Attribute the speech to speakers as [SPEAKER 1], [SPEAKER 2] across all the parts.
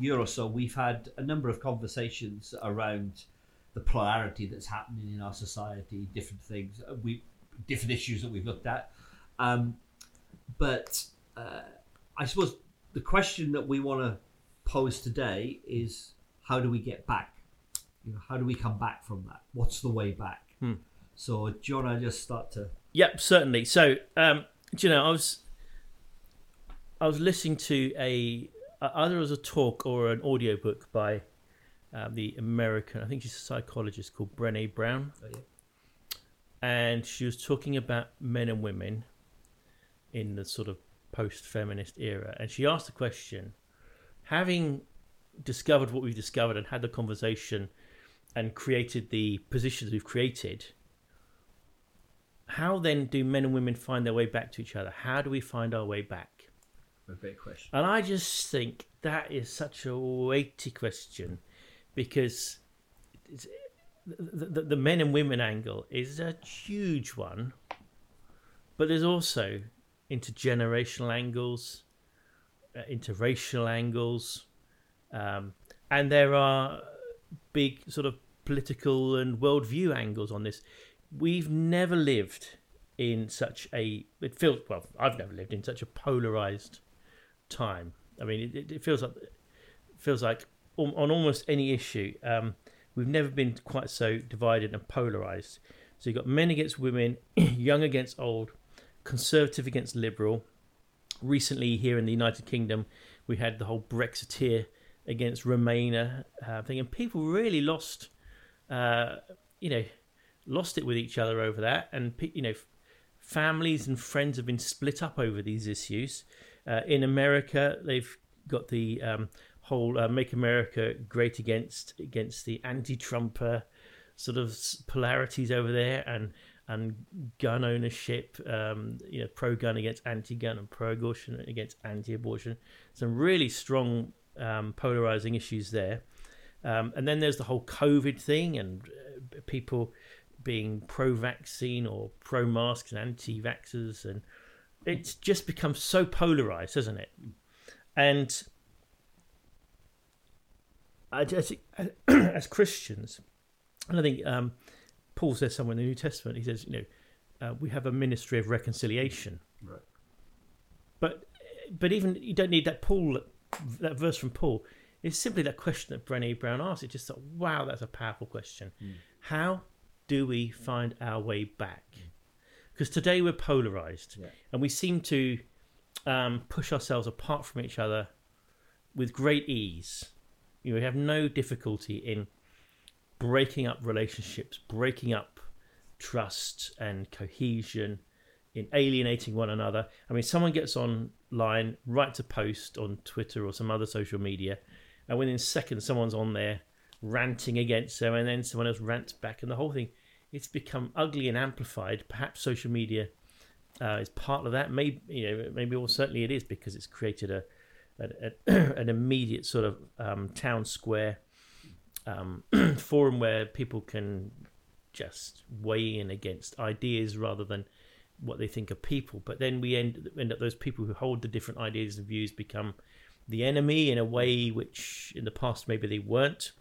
[SPEAKER 1] year or so, we've had a number of conversations around the polarity that's happening in our society, different things, uh, we different issues that we've looked at. Um, but uh, I suppose the question that we want to pose today is how do we get back? You know, how do we come back from that? What's the way back?
[SPEAKER 2] Hmm.
[SPEAKER 1] So, want to just start to?
[SPEAKER 2] Yep, certainly. So, um, do you know, I was I was listening to a either as a talk or an audiobook by um, the American, I think she's a psychologist called Brené Brown,
[SPEAKER 1] Oh, yeah.
[SPEAKER 2] and she was talking about men and women in the sort of post-feminist era, and she asked the question: having discovered what we've discovered and had the conversation and created the positions we've created, how then do men and women find their way back to each other? How do we find our way back?
[SPEAKER 1] A big question.
[SPEAKER 2] And I just think that is such a weighty question because the, the, the men and women angle is a huge one, but there's also intergenerational angles, uh, interracial angles, um, and there are big sort of political and worldview angles on this. We've never lived in such a it feels well. I've never lived in such a polarized time. I mean, it, it feels like feels like on, on almost any issue, um, we've never been quite so divided and polarized. So you've got men against women, young against old, conservative against liberal. Recently, here in the United Kingdom, we had the whole Brexiteer against Remainer uh, thing, and people really lost, uh, you know, lost it with each other over that, and you know, families and friends have been split up over these issues. Uh, in America, they've got the um, whole uh, "Make America Great Against" against the anti-Trumper sort of polarities over there, and and gun ownership, um, you know, pro-gun against anti-gun, and pro-abortion against anti-abortion. Some really strong um, polarizing issues there. Um, and then there's the whole COVID thing, and uh, people being pro-vaccine or pro-masks and anti-vaxxers, and it's just become so polarized, hasn't it? And I just, as Christians, and I think um, Paul says somewhere in the New Testament, he says, you know, uh, we have a ministry of reconciliation.
[SPEAKER 1] Right.
[SPEAKER 2] But but even you don't need that Paul that verse from Paul. It's simply that question that Brené Brown asked. It just thought, wow, that's a powerful question. How do we find our way back? Because today we're polarized,
[SPEAKER 1] Yeah.
[SPEAKER 2] and we seem to um, push ourselves apart from each other with great ease. You know, we have no difficulty in breaking up relationships, breaking up trust and cohesion, in alienating one another. I mean, someone gets online, writes a post on Twitter or some other social media, and within seconds, someone's on there ranting against them, and then someone else rants back, and the whole thing it's become ugly and amplified. Perhaps social media uh, is part of that. Maybe you know, maybe or certainly it is because it's created a, a, a an immediate sort of um, town square um, forum where people can just weigh in against ideas rather than what they think of people. But then we end end up those people who hold the different ideas and views become the enemy in a way which in the past maybe they weren't.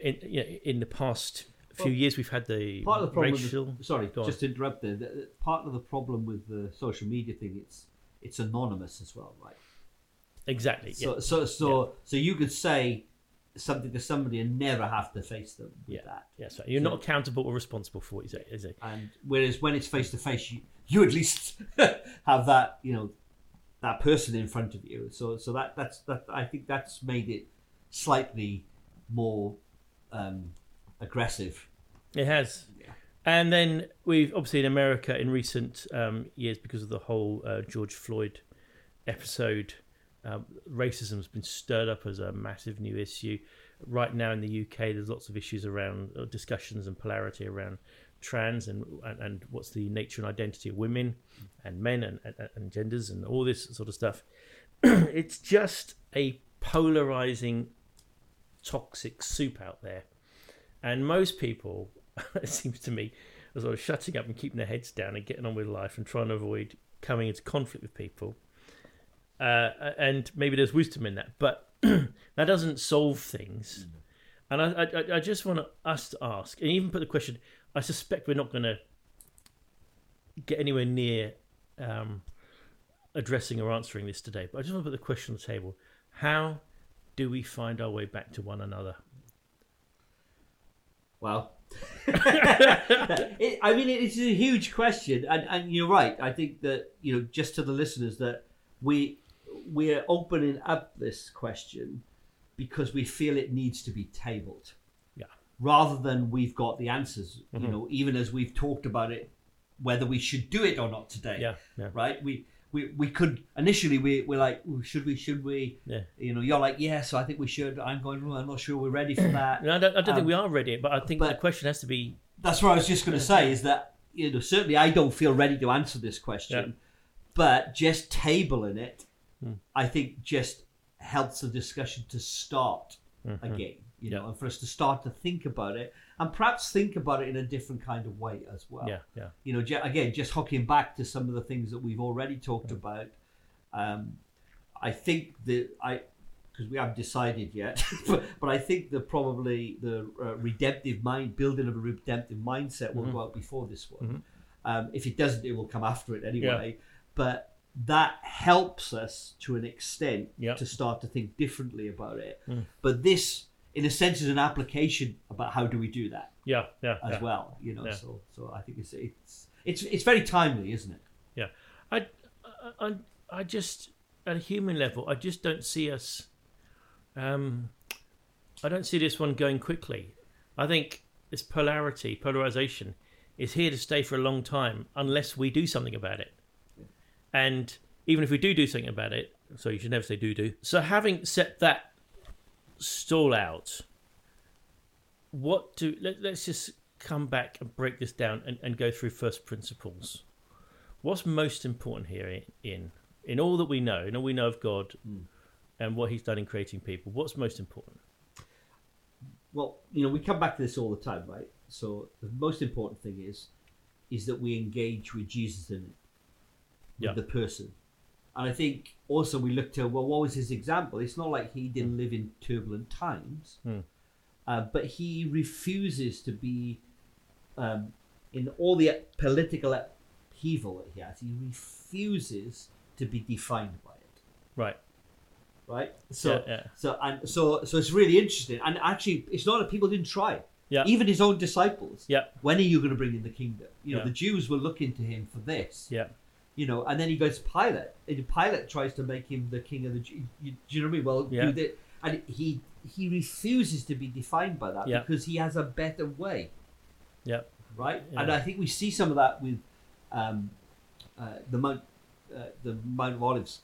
[SPEAKER 2] In you know, in the past few
[SPEAKER 1] Well,
[SPEAKER 2] years, we've had the
[SPEAKER 1] Part of the problem.
[SPEAKER 2] racial.
[SPEAKER 1] With sorry, just to interrupt there. the- the- Part of the problem with the social media thing, it's it's anonymous as well, right?
[SPEAKER 2] exactly.
[SPEAKER 1] So
[SPEAKER 2] yeah.
[SPEAKER 1] so so so you could say something to somebody and never have to face them with
[SPEAKER 2] Yeah.
[SPEAKER 1] that.
[SPEAKER 2] Yes, right. you're
[SPEAKER 1] So-
[SPEAKER 2] not accountable or responsible for what you say, is it?
[SPEAKER 1] And whereas when it's face to face, you you at least have that you know that person in front of you. So so that that's that I think that's made it slightly more um, aggressive.
[SPEAKER 2] It has.
[SPEAKER 1] Yeah.
[SPEAKER 2] And then we've obviously in America in recent um, years because of the whole uh, George Floyd episode, um, racism has been stirred up as a massive new issue. Right now in the UK, there's lots of issues around uh, discussions and polarity around trans and, and and what's the nature and identity of women and men and, and, and genders and all this sort of stuff. it's just a polarizing, toxic soup out there. And most people, it seems to me, as sort of shutting up and keeping their heads down and getting on with life and trying to avoid coming into conflict with people. uh, and maybe there's wisdom in that, but that doesn't solve things. And I, I, I just want us to ask, and even put the question. I suspect we're not going to get anywhere near um, addressing or answering this today, but I just want to put the question on the table: How do we find our way back to one another?
[SPEAKER 1] Well, it, I mean, it's a huge question, and, and you're right. I think that you know, just to the listeners, that we we're opening up this question because we feel it needs to be tabled,
[SPEAKER 2] Yeah.
[SPEAKER 1] rather than we've got the answers. You mm-hmm. know, even as we've talked about it, whether we should do it or not today.
[SPEAKER 2] Yeah, yeah.
[SPEAKER 1] Right. We. We, we could initially we we're like "Ooh, should we should we
[SPEAKER 2] Yeah.
[SPEAKER 1] you know you're like yes I think we should I'm going "Oh, I'm not sure we're ready for that
[SPEAKER 2] No, I don't, I don't think
[SPEAKER 1] Um,
[SPEAKER 2] we are ready, but I think
[SPEAKER 1] but the
[SPEAKER 2] question has to be
[SPEAKER 1] that's what I was just going to say is that you know certainly I don't feel ready to answer this question, but just tabling it,
[SPEAKER 2] Hmm.
[SPEAKER 1] I think just helps the discussion to start
[SPEAKER 2] Mm-hmm.
[SPEAKER 1] again. You know,
[SPEAKER 2] Yeah.
[SPEAKER 1] and for us to start to think about it and perhaps think about it in a different kind of way as well.
[SPEAKER 2] yeah, yeah,
[SPEAKER 1] You know, again, just hooking back to some of the things that we've already talked about. Um, I think that I because we haven't decided yet, but, but I think that probably the uh, redemptive mind, building of a redemptive mindset, will go out before this one. Um, if it doesn't, it will come after it anyway. But that helps us to an extent
[SPEAKER 2] Yeah.
[SPEAKER 1] to start to think differently about it. But this, in a sense, is an application about how do we do that
[SPEAKER 2] yeah, yeah.
[SPEAKER 1] as
[SPEAKER 2] yeah.
[SPEAKER 1] well. You know,
[SPEAKER 2] Yeah.
[SPEAKER 1] so so I think it's it's it's it's very timely, isn't it?
[SPEAKER 2] Yeah, I, I, I- I just at a human level, I just don't see us. Um, I don't see this one going quickly. I think this polarity, polarization, is here to stay for a long time unless we do something about it. And even if we do do something about it, so you should never say do do. So having set that stall out, what do let, let's just come back and break this down and, and go through first principles what's most important here in, in in all that we know in all we know of god hmm. and what he's done in creating people what's most important
[SPEAKER 1] Well, you know, we come back to this all the time, right? So the most important thing is is that we engage with Jesus in it, with
[SPEAKER 2] Yeah.
[SPEAKER 1] the person. And I think also we look to well, what was his example? It's not like he didn't live in turbulent times,
[SPEAKER 2] Hmm.
[SPEAKER 1] uh, but he refuses to be um, in all the political upheaval that he has. He refuses to be defined by it.
[SPEAKER 2] right
[SPEAKER 1] right? So,
[SPEAKER 2] Yeah, yeah.
[SPEAKER 1] so and so, so it's really interesting. And actually, it's not that people didn't try.
[SPEAKER 2] Yeah.
[SPEAKER 1] Even his own disciples.
[SPEAKER 2] Yeah.
[SPEAKER 1] When are you going to bring in the kingdom? You know,
[SPEAKER 2] Yeah.
[SPEAKER 1] the Jews were looking to him for this.
[SPEAKER 2] yeah
[SPEAKER 1] You know, and then he goes to Pilate, and Pilate tries to make him the king of the Jews. Do you know what I mean? Well,
[SPEAKER 2] Yeah.
[SPEAKER 1] do this. and he he refuses to be defined by that
[SPEAKER 2] Yeah.
[SPEAKER 1] because he has a better way
[SPEAKER 2] yeah
[SPEAKER 1] right?
[SPEAKER 2] Yeah.
[SPEAKER 1] And I think we see some of that with um, uh, the Mount uh, the Mount of Olives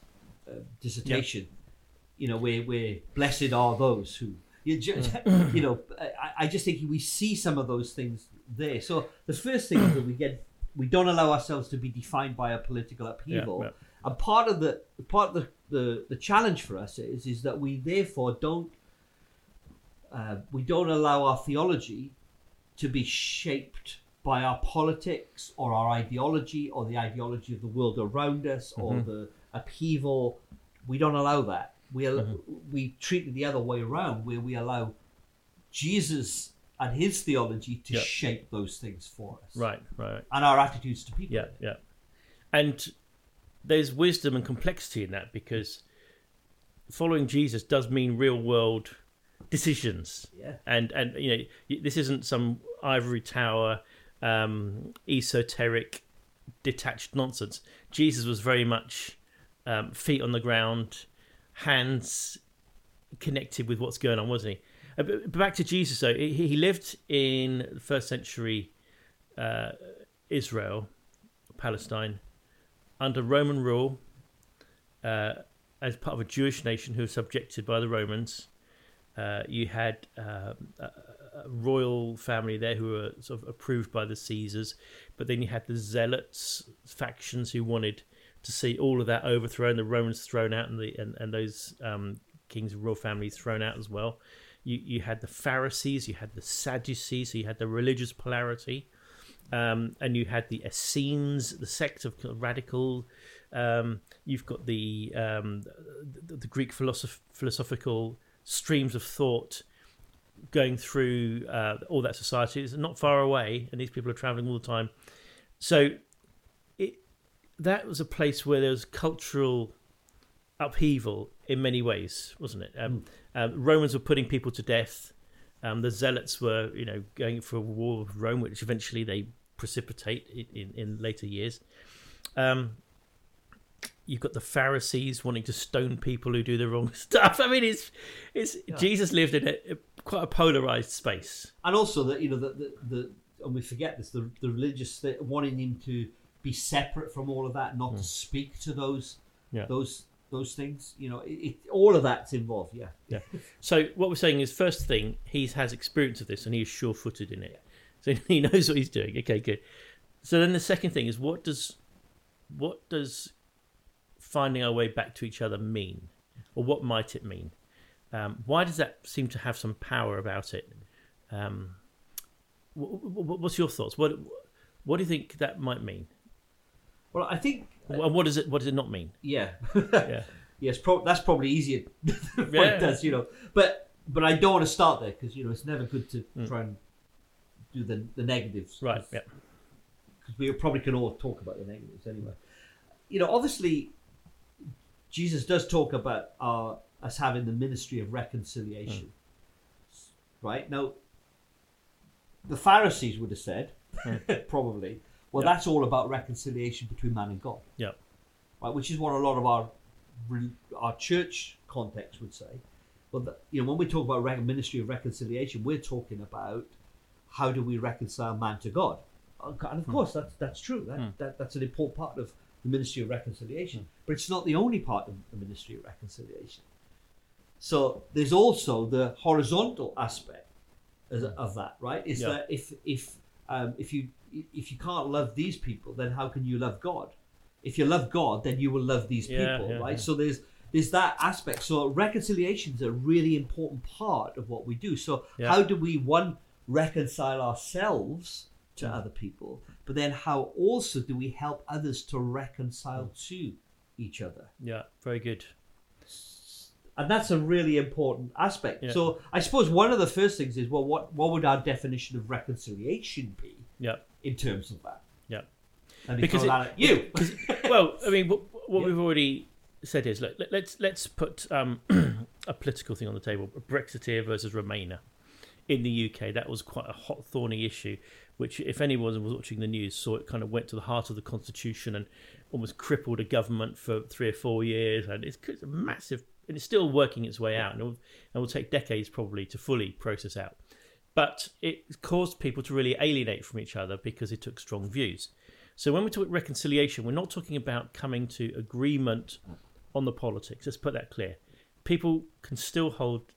[SPEAKER 1] uh, dissertation. You know, where where blessed are those who you, ju- you know. I, I just think we see some of those things there. So the first thing is that we get we don't allow ourselves to be defined by a political upheaval.
[SPEAKER 2] yeah.
[SPEAKER 1] And part of the part of the, the, the challenge for us is is that we therefore don't uh, we don't allow our theology to be shaped by our politics or our ideology or the ideology of the world around us or the upheaval. We don't allow that. We al- we treat it the other way around, where we allow Jesus and his theology to
[SPEAKER 2] Yeah.
[SPEAKER 1] shape those things for us,
[SPEAKER 2] right right
[SPEAKER 1] and our attitudes to people.
[SPEAKER 2] yeah yeah and there's wisdom and complexity in that because following jesus does mean real world decisions
[SPEAKER 1] Yeah.
[SPEAKER 2] and and you know this isn't some ivory tower um esoteric detached nonsense jesus was very much um, feet on the ground hands connected with what's going on wasn't he back to jesus though he, lived in the first century uh, israel palestine under roman rule uh, as part of a jewish nation who was subjected by the romans uh, you had a, a royal family there who were sort of approved by the Caesars, but then you had the Zealots factions who wanted to see all of that overthrown, the Romans thrown out, and the and, and those um, kings and royal families thrown out as well. You you had the Pharisees, you had the Sadducees, so you had the religious polarity. Um, and you had the Essenes, the sect of radical. Um, you've got the, um, the the Greek philosoph- philosophical streams of thought going through uh, all that society. It's not far away, and these people are traveling all the time. So it that was a place where there was cultural upheaval in many ways, wasn't it? Um, um, Romans were putting people to death. Um, the Zealots were, you know, going for a war with Rome, which eventually they precipitate in, in, in later years. Um, you've got the Pharisees wanting to stone people who do the wrong stuff. I mean, it's it's Jesus lived in a, a- quite a polarized space.
[SPEAKER 1] and also that you know the, the, the and we forget this the, the religious th- wanting him to be separate from all of that not to speak to those
[SPEAKER 2] Yeah.
[SPEAKER 1] those those things you know it, it, all of that's involved yeah
[SPEAKER 2] Yeah. So what we're saying is, first thing, he has experience of this and he is sure-footed in it, so he knows what he's doing. Okay, good. So then the second thing is, what does what does finding our way back to each other mean, or what might it mean? Um, why does that seem to have some power about it? Um, wh- wh- what's your thoughts? What what do you think that might mean?
[SPEAKER 1] Well i think
[SPEAKER 2] And what does it what does it not mean?
[SPEAKER 1] yeah
[SPEAKER 2] Yeah.
[SPEAKER 1] yes pro- that's probably easier what
[SPEAKER 2] Yeah.
[SPEAKER 1] it does you know but but i don't want to start there because you know it's never good to mm. try and do the the negatives
[SPEAKER 2] Mm. Right. Yeah.
[SPEAKER 1] because we probably can all talk about the negatives anyway. You know, obviously, Jesus does talk about our, us having the ministry of reconciliation. Mm. Right now, the Pharisees would have said, mm. probably, well,
[SPEAKER 2] Yeah.
[SPEAKER 1] that's all about reconciliation between man and God,
[SPEAKER 2] Yeah.
[SPEAKER 1] right? Which is what a lot of our our church context would say. But the, you know, when we talk about rec- ministry of reconciliation, we're talking about how do we reconcile man to God? And of hmm. course, that's that's true. That, hmm. that that's an important part of the ministry of reconciliation. Hmm. But it's not the only part of the ministry of reconciliation. So there's also the horizontal aspect of that, right? Is
[SPEAKER 2] Yeah.
[SPEAKER 1] that if if um, if you if you can't love these people, then how can you love God? If you love God, then you will love these
[SPEAKER 2] Yeah,
[SPEAKER 1] people,
[SPEAKER 2] yeah,
[SPEAKER 1] right?
[SPEAKER 2] yeah.
[SPEAKER 1] So there's there's that aspect. So reconciliation is a really important part of what we do. So how do we one reconcile ourselves to other people, but then how also do we help others to reconcile to each other?
[SPEAKER 2] Yeah. Very good.
[SPEAKER 1] And that's a really important aspect.
[SPEAKER 2] Yeah.
[SPEAKER 1] So I suppose one of the first things is well, what what would our definition of reconciliation be
[SPEAKER 2] Yeah.
[SPEAKER 1] in terms of that?
[SPEAKER 2] Yeah.
[SPEAKER 1] Me
[SPEAKER 2] Because it-
[SPEAKER 1] at you.
[SPEAKER 2] well, I mean, what, what
[SPEAKER 1] Yeah.
[SPEAKER 2] we've already said is look, let, let's let's put um, a political thing on the table: Brexiteer versus Remainer. In the UK, that was quite a hot, thorny issue, which, if anyone was watching the news, saw it kind of went to the heart of the constitution and almost crippled a government for three or four years. And it's, it's a massive, it's still working its way out, and it will, it will take decades probably to fully process out. But it caused people to really alienate from each other because it took strong views. So when we talk reconciliation, we're not talking about coming to agreement on the politics. Let's put that clear. People can still hold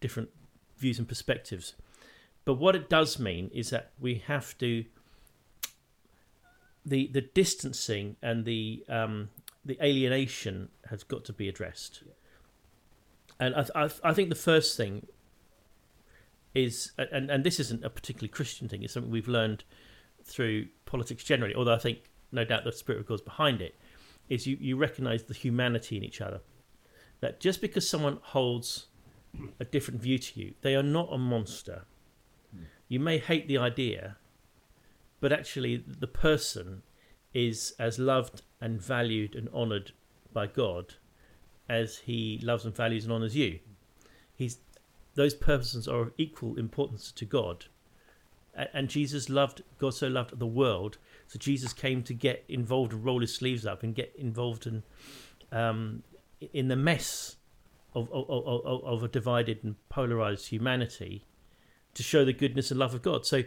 [SPEAKER 2] different views and perspectives. But what it does mean is that we have to the the distancing and the um, the alienation has got to be addressed. And I, I, I think the first thing is, and, and this isn't a particularly Christian thing, it's something we've learned through politics generally, although I think no doubt the spirit of God's behind it, is you, you recognize the humanity in each other. That just because someone holds a different view to you, they are not a monster. You may hate the idea, but actually the person is as loved and valued and honored by God as he loves and values and honors you. He's those persons are of equal importance to God. And Jesus loved God so loved the world, so Jesus came to get involved and roll his sleeves up and get involved in um, in the mess of, of, of- of a divided and polarized humanity to show the goodness and love of God. So,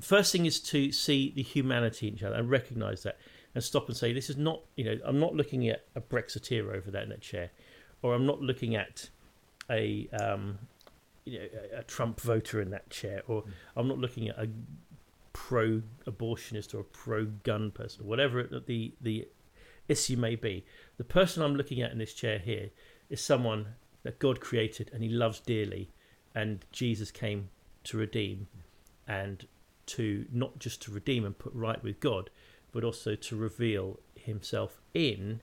[SPEAKER 2] first thing is to see the humanity in each other and recognize that and stop and say, this is not, you know, I'm not looking at a Brexiteer over there in that chair, or I'm not looking at a, um, you know, a- Trump voter in that chair, or I'm not looking at a pro abortionist or a pro gun person, or whatever the, the issue may be. The person I'm looking at in this chair here is someone that God created and he loves dearly, and Jesus came to redeem and to not just to redeem and put right with God, but also to reveal Himself in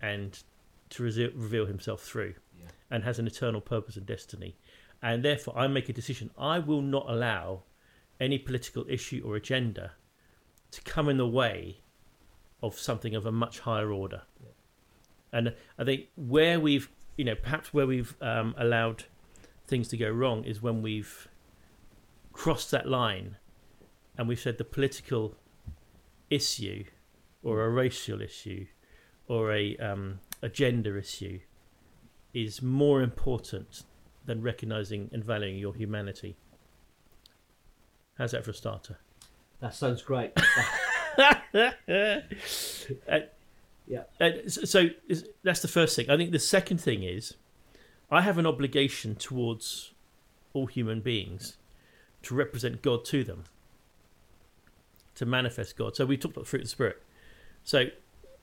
[SPEAKER 2] and to rese- reveal Himself through,
[SPEAKER 1] Yeah.
[SPEAKER 2] and has an eternal purpose and destiny. And therefore, I make a decision. I will not allow any political issue or agenda to come in the way of something of a much higher order.
[SPEAKER 1] Yeah.
[SPEAKER 2] And I think where we've, you know, perhaps where we've um, allowed things to go wrong is when we've crossed that line and we've said the political issue or a racial issue or a, um, a gender issue is more important than recognizing and valuing your humanity. How's that for a starter?
[SPEAKER 1] That sounds great.
[SPEAKER 2] Uh,
[SPEAKER 1] Yeah.
[SPEAKER 2] uh, so so is- that's the first thing. I think the second thing is I have an obligation towards all human beings to represent God to them, to manifest God. So we talked about the fruit of the Spirit. So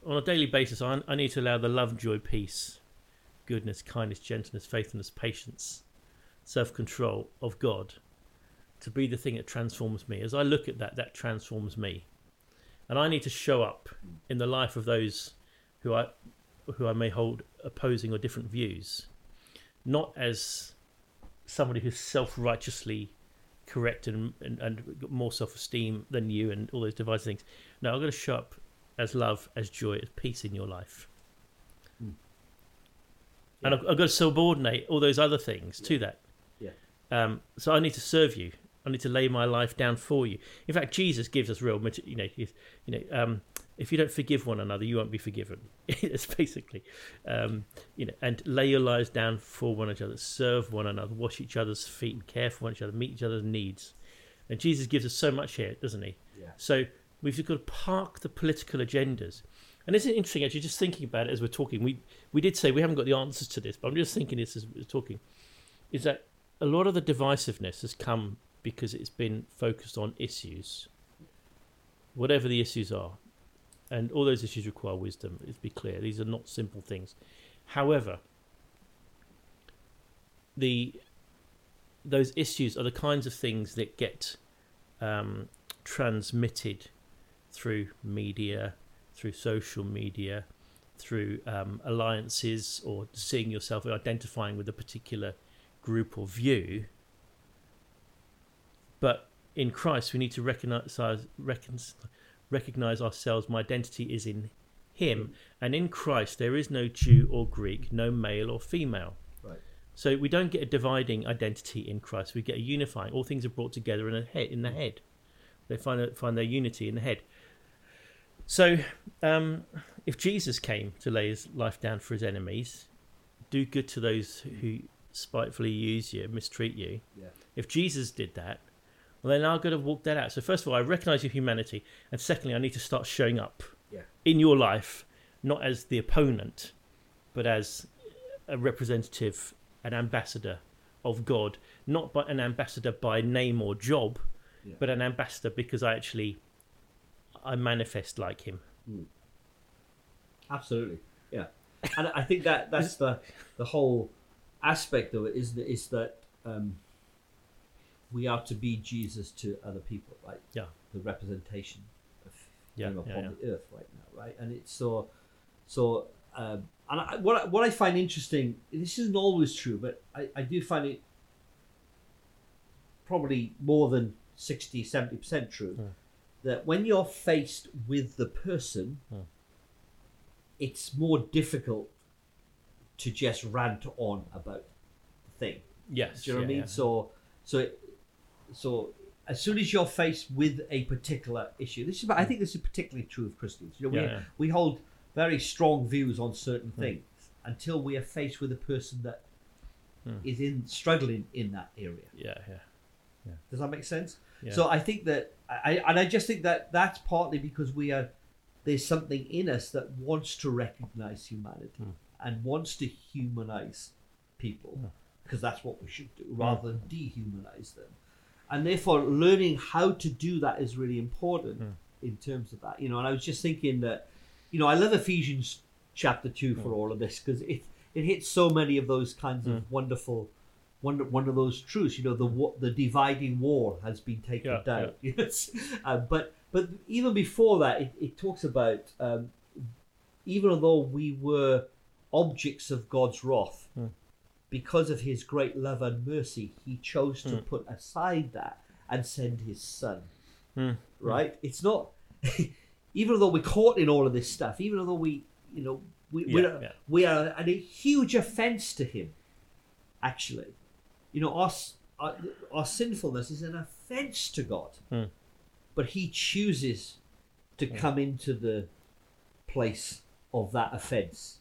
[SPEAKER 2] on a daily basis, I, I need to allow the love, joy, peace, goodness, kindness, gentleness, faithfulness, patience, self control of God to be the thing that transforms me. As I look at that, that transforms me. And I need to show up in the life of those who I who I may hold opposing or different views, not as somebody who's self righteously correct and, and, and got more self esteem than you and all those divisive things. No, I'm going to show up as love, as joy, as peace in your life.
[SPEAKER 1] Mm.
[SPEAKER 2] And I've, I've got to subordinate all those other things to that.
[SPEAKER 1] Yeah.
[SPEAKER 2] Um, so I need to serve you. I need to lay my life down for you. In fact, Jesus gives us real, you know, you know, um, if you don't forgive one another, you won't be forgiven. it's basically, um, you know, and lay your lives down for one another, serve one another, wash each other's feet, and care for one another, meet each other's needs. And Jesus gives us so much here, doesn't he?
[SPEAKER 1] Yeah.
[SPEAKER 2] So we've got to park the political agendas. And isn't it interesting actually just thinking about it as we're talking? We we did say we haven't got the answers to this, but I'm just thinking this as we're talking. Is that a lot of the divisiveness has come because it's been focused on issues, whatever the issues are, and all those issues require wisdom. Let's be clear; these are not simple things. However, the those issues are the kinds of things that get um, transmitted through media, through social media, through um, alliances, or seeing yourself identifying with a particular group or view. But in Christ, we need to recognize, recon- recognize ourselves. My identity is in Him, and in Christ there is no Jew or Greek, no male or female.
[SPEAKER 1] Right.
[SPEAKER 2] So we don't get a dividing identity in Christ. We get a unifying. All things are brought together in a head. In the head, they find a, find their unity in the head. So, um, if Jesus came to lay his life down for his enemies, do good to those who spitefully use you, mistreat you.
[SPEAKER 1] Yeah.
[SPEAKER 2] If Jesus did that, well, then I've got to walk that out. So, first of all, I recognize your humanity, and secondly, I need to start showing up
[SPEAKER 1] Yeah.
[SPEAKER 2] in your life, not as the opponent, but as a representative, an ambassador of God, not by an ambassador by name or job,
[SPEAKER 1] Yeah.
[SPEAKER 2] but an ambassador because I actually I manifest like him.
[SPEAKER 1] Absolutely, yeah. And I think that that's the the whole aspect of it is that is that um, we are to be Jesus to other people, right?
[SPEAKER 2] Yeah.
[SPEAKER 1] The representation of
[SPEAKER 2] Yeah,
[SPEAKER 1] him upon
[SPEAKER 2] yeah.
[SPEAKER 1] the earth right now, right? And it's so so. Um, and I, what I, what I find interesting, this isn't always true, but I, I do find it probably more than 60 70 percent true
[SPEAKER 2] Hmm.
[SPEAKER 1] that when you're faced with the person
[SPEAKER 2] Hmm.
[SPEAKER 1] it's more difficult to just rant on about the thing
[SPEAKER 2] Yes.
[SPEAKER 1] do you know what I mean?
[SPEAKER 2] yeah.
[SPEAKER 1] So, so, so as soon as you're faced with a particular issue, this is, I think this is particularly true of Christians. You know, we
[SPEAKER 2] yeah.
[SPEAKER 1] we hold very strong views on certain
[SPEAKER 2] Hmm.
[SPEAKER 1] things until we are faced with a person that is
[SPEAKER 2] Hmm.
[SPEAKER 1] in struggling in that area.
[SPEAKER 2] Yeah, yeah. yeah.
[SPEAKER 1] Does that make sense? So I think that I and I just think that that's partly because we are there's something in us that wants to recognize humanity
[SPEAKER 2] Hmm.
[SPEAKER 1] and wants to humanize people because that's what we should do rather than dehumanize them. And therefore, learning how to do that is really important
[SPEAKER 2] Hmm.
[SPEAKER 1] in terms of that. You know, and I was just thinking that, you know, I love Ephesians chapter two for all of this because it it hits so many of those kinds of wonderful one one of those truths. You know, the the dividing wall has been taken
[SPEAKER 2] Yeah,
[SPEAKER 1] down. Yes, uh, but but even before that, it, it talks about um, even though we were objects of God's wrath,
[SPEAKER 2] Hmm.
[SPEAKER 1] Because of His great love and mercy, He chose to
[SPEAKER 2] Hmm.
[SPEAKER 1] put aside that and send His Son.
[SPEAKER 2] Hmm.
[SPEAKER 1] Right? It's not. even though we're caught in all of this stuff, even though we, you know, we
[SPEAKER 2] Yeah,
[SPEAKER 1] we're,
[SPEAKER 2] yeah.
[SPEAKER 1] we are a huge offence to Him. Actually, you know, our, our our sinfulness is an offence to God,
[SPEAKER 2] Hmm.
[SPEAKER 1] but He chooses to come into the place of that offence.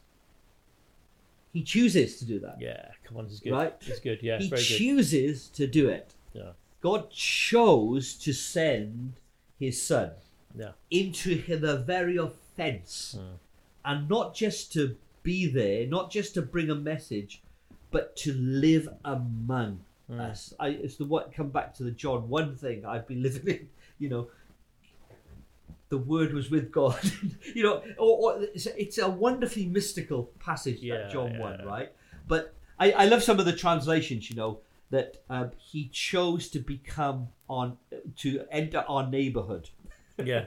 [SPEAKER 1] He chooses to do that.
[SPEAKER 2] Yeah, come on, is good.
[SPEAKER 1] Right?
[SPEAKER 2] It's good. Yeah,
[SPEAKER 1] he
[SPEAKER 2] very good.
[SPEAKER 1] chooses to do it.
[SPEAKER 2] Yeah,
[SPEAKER 1] God chose to send his son
[SPEAKER 2] yeah,
[SPEAKER 1] into the very offence.
[SPEAKER 2] Hmm.
[SPEAKER 1] And not just to be there, not just to bring a message, but to live among
[SPEAKER 2] Hmm.
[SPEAKER 1] us. I, it's the what come back to the John one thing I've been living in, you know. The word was with God, you know. Or, or it's, it's a wonderfully mystical passage
[SPEAKER 2] Yeah,
[SPEAKER 1] that John
[SPEAKER 2] yeah,
[SPEAKER 1] one, right? But I, I love some of the translations, you know, that um, he chose to become on to enter our neighborhood.
[SPEAKER 2] yeah,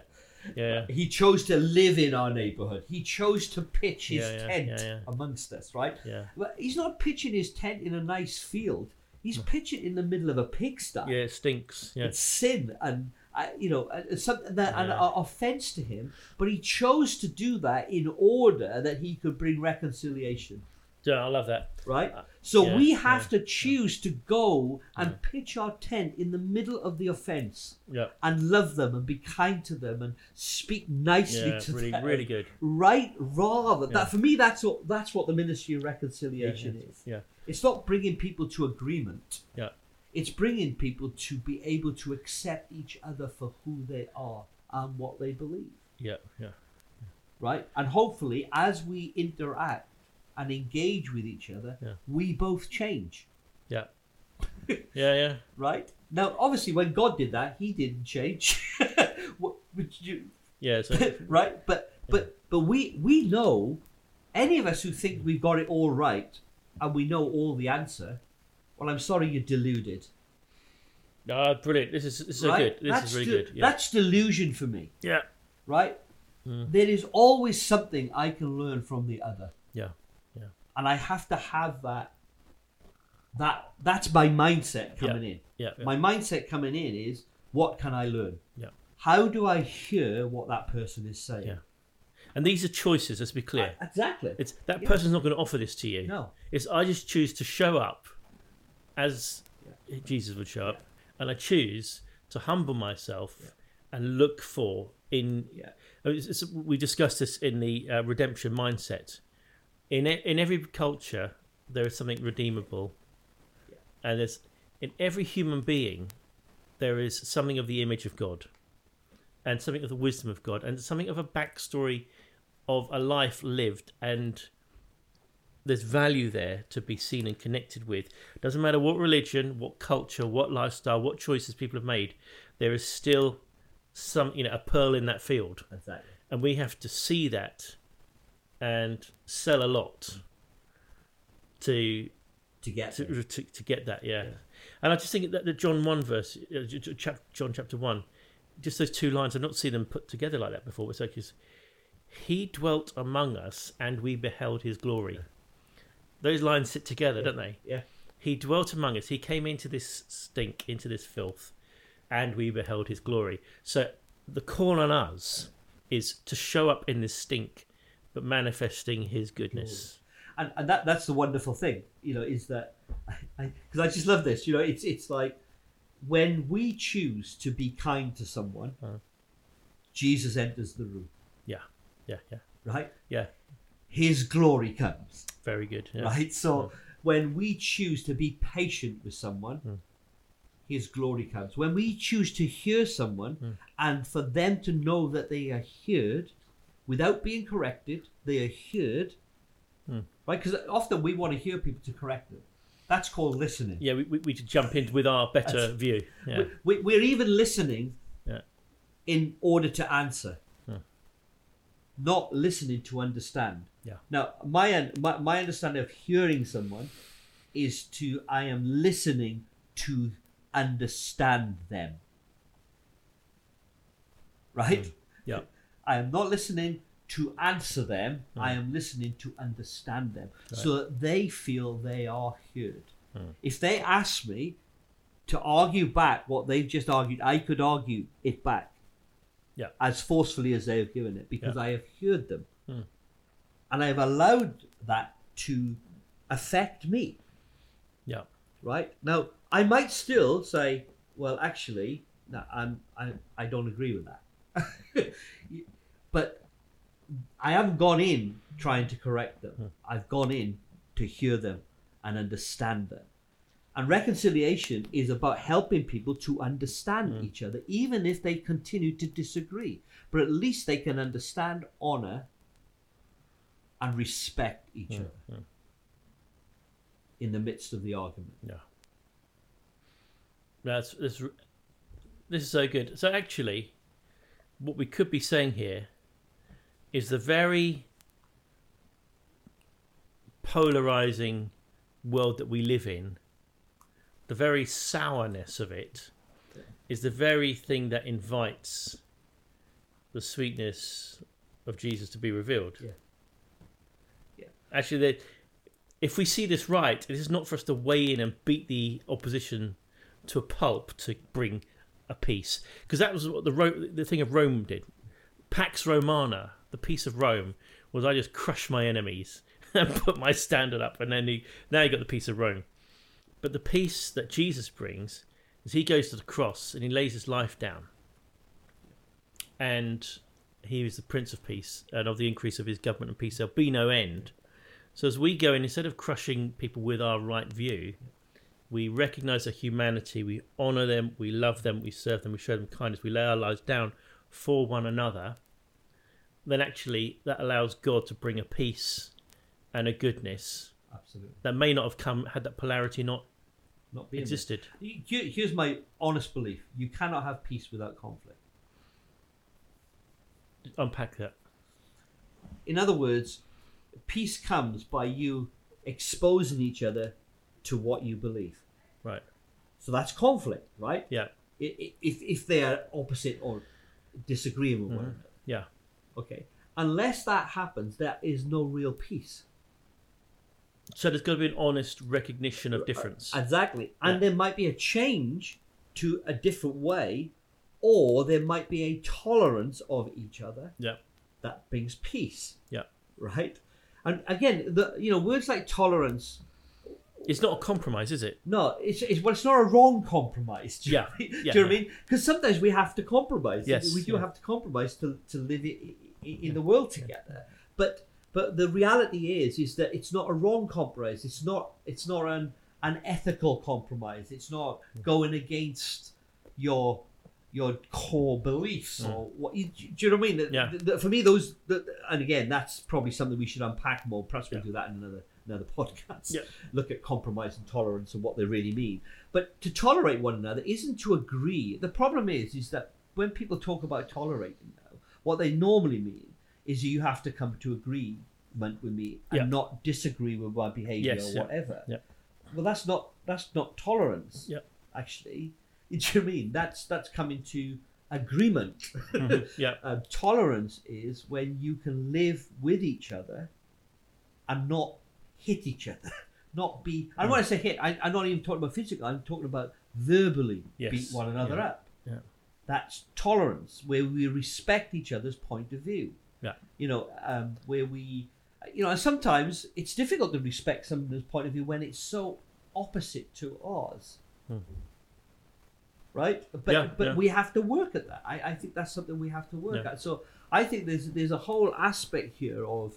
[SPEAKER 2] yeah.
[SPEAKER 1] He chose to live in our neighborhood. He chose to pitch his
[SPEAKER 2] yeah,
[SPEAKER 1] tent
[SPEAKER 2] yeah, yeah.
[SPEAKER 1] amongst us, right?
[SPEAKER 2] Yeah,
[SPEAKER 1] But he's not pitching his tent in a nice field. He's pitching in the middle of a pigsty.
[SPEAKER 2] yeah. It stinks. Yeah,
[SPEAKER 1] It's sin and uh, you know uh, something that an
[SPEAKER 2] Yeah.
[SPEAKER 1] uh, offense to him. But he chose to do that in order that he could bring reconciliation.
[SPEAKER 2] yeah. I love that.
[SPEAKER 1] Right. So
[SPEAKER 2] yeah,
[SPEAKER 1] we have
[SPEAKER 2] yeah,
[SPEAKER 1] to choose to go and pitch our tent in the middle of the offense
[SPEAKER 2] Yeah,
[SPEAKER 1] and love them and be kind to them and speak nicely
[SPEAKER 2] yeah.
[SPEAKER 1] to
[SPEAKER 2] Really,
[SPEAKER 1] them.
[SPEAKER 2] really good.
[SPEAKER 1] Right, rather that for me that's what that's what the ministry of reconciliation is.
[SPEAKER 2] Yeah,
[SPEAKER 1] It's not bringing people to agreement.
[SPEAKER 2] yeah,
[SPEAKER 1] It's bringing people to be able to accept each other for who they are and what they believe.
[SPEAKER 2] yeah, yeah.
[SPEAKER 1] Right? And hopefully, as we interact and engage with each other,
[SPEAKER 2] Yeah.
[SPEAKER 1] we both change.
[SPEAKER 2] Yeah. Yeah, yeah.
[SPEAKER 1] Right? Now, obviously, when God did that, He didn't change. What- which you-
[SPEAKER 2] Yeah, so
[SPEAKER 1] right? But but but we we know any of us who think we've got it all right and we know all the answer. Well, I'm sorry, you're deluded.
[SPEAKER 2] ah, brilliant. This is this is so good. This
[SPEAKER 1] that's
[SPEAKER 2] is really
[SPEAKER 1] de-
[SPEAKER 2] good. Yeah.
[SPEAKER 1] That's delusion for me,
[SPEAKER 2] yeah.
[SPEAKER 1] right?
[SPEAKER 2] Mm.
[SPEAKER 1] There is always something I can learn from the other,
[SPEAKER 2] Yeah. Yeah.
[SPEAKER 1] and I have to have that. That that's my mindset coming in.
[SPEAKER 2] Yeah. yeah.
[SPEAKER 1] My mindset coming in is what can I learn?
[SPEAKER 2] Yeah.
[SPEAKER 1] How do I hear what that person is saying?
[SPEAKER 2] Yeah. And these are choices, let's be clear.
[SPEAKER 1] Exactly.
[SPEAKER 2] It's that
[SPEAKER 1] Yeah.
[SPEAKER 2] person's not going to offer this to you.
[SPEAKER 1] no.
[SPEAKER 2] It's I just choose to show up as Jesus would show up, and I choose to humble myself and look for in.
[SPEAKER 1] Yeah.
[SPEAKER 2] It's- it's- we discussed this in the uh, redemption mindset. In in every culture, there is something redeemable, and there's in every human being, there is something of the image of God, and something of the wisdom of God, and something of a backstory of a life lived and there's value there to be seen and connected with. Doesn't matter what religion, what culture, what lifestyle, what choices people have made, there is still some, you know, a pearl in that field,
[SPEAKER 1] Exactly.
[SPEAKER 2] and we have to see that and sell a lot to
[SPEAKER 1] To get
[SPEAKER 2] to, to, to get that. Yeah.
[SPEAKER 1] Yeah.
[SPEAKER 2] and I just think that the John one verse, uh, J- J- chap, John chapter one, just those two lines. I've not seen them put together like that before. It's like he dwelt among us, and we beheld his glory. Those lines sit together, don't they?
[SPEAKER 1] Yeah.
[SPEAKER 2] He dwelt among us. He came into this stink, into this filth, and we beheld his glory. So the call on us is to show up in this stink, but manifesting his goodness.
[SPEAKER 1] and and that that's the wonderful thing, you know, is that because I, just love this. You know, it's it's like when we choose to be kind to someone,
[SPEAKER 2] Uh.
[SPEAKER 1] Jesus enters the room,
[SPEAKER 2] Yeah, yeah, yeah,
[SPEAKER 1] right?
[SPEAKER 2] yeah.
[SPEAKER 1] His glory comes,
[SPEAKER 2] Very good. Yeah.
[SPEAKER 1] right? So when we choose to be patient with someone.
[SPEAKER 2] Mm.
[SPEAKER 1] His glory comes. When we choose to hear someone
[SPEAKER 2] Mm.
[SPEAKER 1] and for them to know that they are heard without being corrected, they are heard,
[SPEAKER 2] Mm.
[SPEAKER 1] right? Because often we want to hear people to correct them. That's called listening.
[SPEAKER 2] Yeah, we, we, we jump in with our better
[SPEAKER 1] That's-
[SPEAKER 2] view. Yeah.
[SPEAKER 1] We, we, we're even listening
[SPEAKER 2] Yeah.
[SPEAKER 1] in order to answer,
[SPEAKER 2] Yeah.
[SPEAKER 1] not listening to understand.
[SPEAKER 2] Yeah.
[SPEAKER 1] Now, my, my my understanding of hearing someone is to I am listening to understand them. Right? Hmm.
[SPEAKER 2] Yeah.
[SPEAKER 1] I am not listening to answer them. I hmm. am listening to understand them so that they feel they are heard. Hmm. If they ask me to argue back what they've just argued, I could argue it back
[SPEAKER 2] Yeah.
[SPEAKER 1] as forcefully as they have given it because
[SPEAKER 2] Yeah.
[SPEAKER 1] I have heard them.
[SPEAKER 2] Hmm.
[SPEAKER 1] And I have allowed that to affect me.
[SPEAKER 2] Yeah.
[SPEAKER 1] right? Now i might still say well actually no, I'm, I, I don't agree with that. But i haven't gone in trying to correct them. I've gone in to hear them and understand them. And reconciliation is about helping people to understand each other even if they continue to disagree. But at least they can understand honor and respect each hmm, other hmm. in the midst of the argument
[SPEAKER 2] Yeah. That's this. This is so good. So actually, what we could be saying here is the very polarizing world that we live in. The very sourness of it is the very thing that invites the sweetness of Jesus to be revealed.
[SPEAKER 1] Yeah.
[SPEAKER 2] Actually, if we see this right, it is not for us to weigh in and beat the opposition to a pulp to bring a peace, because that was what the Ro- the thing of Rome did. Pax Romana, the peace of Rome, was I just crush my enemies and put my standard up, and then he, now you got the peace of Rome. But the peace that Jesus brings is he goes to the cross and he lays his life down, and he is the Prince of Peace, and of the increase of his government and peace there'll be no end. So as we go in, instead of crushing people with our right view, we recognise their humanity, we honour them, we love them, we serve them, we show them kindness, we lay our lives down for one another, then actually that allows God to bring a peace and a goodness
[SPEAKER 1] absolutely
[SPEAKER 2] that may not have come had that polarity not
[SPEAKER 1] not there.
[SPEAKER 2] existed.
[SPEAKER 1] Here's my honest belief: you cannot have peace without conflict.
[SPEAKER 2] Unpack that.
[SPEAKER 1] In other words, peace comes by you exposing each other to what you believe.
[SPEAKER 2] Right.
[SPEAKER 1] So that's conflict, right?
[SPEAKER 2] Yeah.
[SPEAKER 1] If if they are opposite or disagreeing with one
[SPEAKER 2] Mhm.
[SPEAKER 1] another.
[SPEAKER 2] Yeah.
[SPEAKER 1] Okay. Unless that happens, there is no real peace.
[SPEAKER 2] So there's got to be an honest recognition of difference.
[SPEAKER 1] Exactly. And
[SPEAKER 2] Yeah.
[SPEAKER 1] there might be a change to a different way, or there might be a tolerance of each other
[SPEAKER 2] Yeah.
[SPEAKER 1] that brings peace.
[SPEAKER 2] Yeah.
[SPEAKER 1] Right? And again, the you know, words like tolerance,
[SPEAKER 2] It's not a compromise, is it?
[SPEAKER 1] no, it's, it's well, it's not a wrong compromise. Do you
[SPEAKER 2] Yeah.
[SPEAKER 1] know what I mean?
[SPEAKER 2] Yeah,
[SPEAKER 1] Do you know what I mean? Because sometimes we have to compromise.
[SPEAKER 2] Yes,
[SPEAKER 1] We do
[SPEAKER 2] yeah.
[SPEAKER 1] have to compromise to, to live i- i- in the world together. But but the reality is is that it's not a wrong compromise. It's not it's not an an ethical compromise. It's not mm. going against your your core beliefs or what you, do you know what I mean?
[SPEAKER 2] Mm. Yeah.
[SPEAKER 1] that- for me, those that, and again, that's probably something we should unpack more. Perhaps we'll
[SPEAKER 2] Yeah.
[SPEAKER 1] do that in another another podcast.
[SPEAKER 2] Yeah.
[SPEAKER 1] Look at compromise and tolerance and what they really mean. But to tolerate one another isn't to agree. The problem is is that when people talk about tolerating now, what they normally mean is you have to come to agreement with me and
[SPEAKER 2] Yeah.
[SPEAKER 1] not disagree with my behaviour
[SPEAKER 2] Yes,
[SPEAKER 1] or whatever.
[SPEAKER 2] Yeah.
[SPEAKER 1] Well, that's not that's not tolerance.
[SPEAKER 2] Yeah.
[SPEAKER 1] Actually, you know what I mean? That's that's coming to agreement.
[SPEAKER 2] Mhm. Yeah.
[SPEAKER 1] Um, tolerance is when you can live with each other and not hit each other, not be. I don't want to say hit. I, I'm not even talking about physical. I'm talking about verbally
[SPEAKER 2] Yes,
[SPEAKER 1] beat one another
[SPEAKER 2] yeah,
[SPEAKER 1] up.
[SPEAKER 2] yeah.
[SPEAKER 1] That's tolerance, where we respect each other's point of view.
[SPEAKER 2] Yeah.
[SPEAKER 1] You know, um, where we, you know, and sometimes it's difficult to respect someone's point of view when it's so opposite to ours.
[SPEAKER 2] Hmm.
[SPEAKER 1] Right, but
[SPEAKER 2] Yeah,
[SPEAKER 1] but
[SPEAKER 2] yeah.
[SPEAKER 1] we have to work at that. I, I think that's something we have to work
[SPEAKER 2] Yeah.
[SPEAKER 1] at. So I think there's there's a whole aspect here of,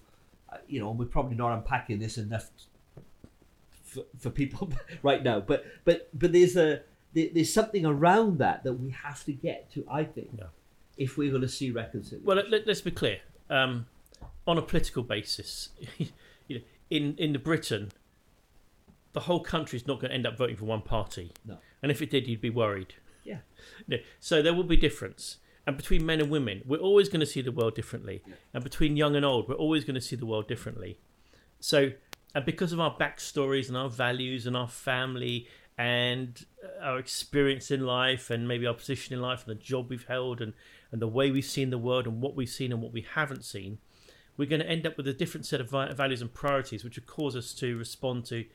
[SPEAKER 1] uh, you know, we're probably not unpacking this enough for, for people right now. But but but there's a there, there's something around that that we have to get to. I think, if we're going to see reconciliation.
[SPEAKER 2] Well, let, us be clear. Um, on a political basis, you know, in in the Britain, the whole country is not going to end up voting for one party.
[SPEAKER 1] No.
[SPEAKER 2] And if it did, you'd be worried.
[SPEAKER 1] Yeah.
[SPEAKER 2] No. So there will be difference. And between men and women, we're always going to see the world differently.
[SPEAKER 1] Yeah.
[SPEAKER 2] And between young and old, we're always going to see the world differently. So and because of our backstories and our values and our family and uh, our experience in life and maybe our position in life and the job we've held and, and the way we've seen the world and what we've seen and what we haven't seen, we're going to end up with a different set of values and priorities, which will cause us to respond to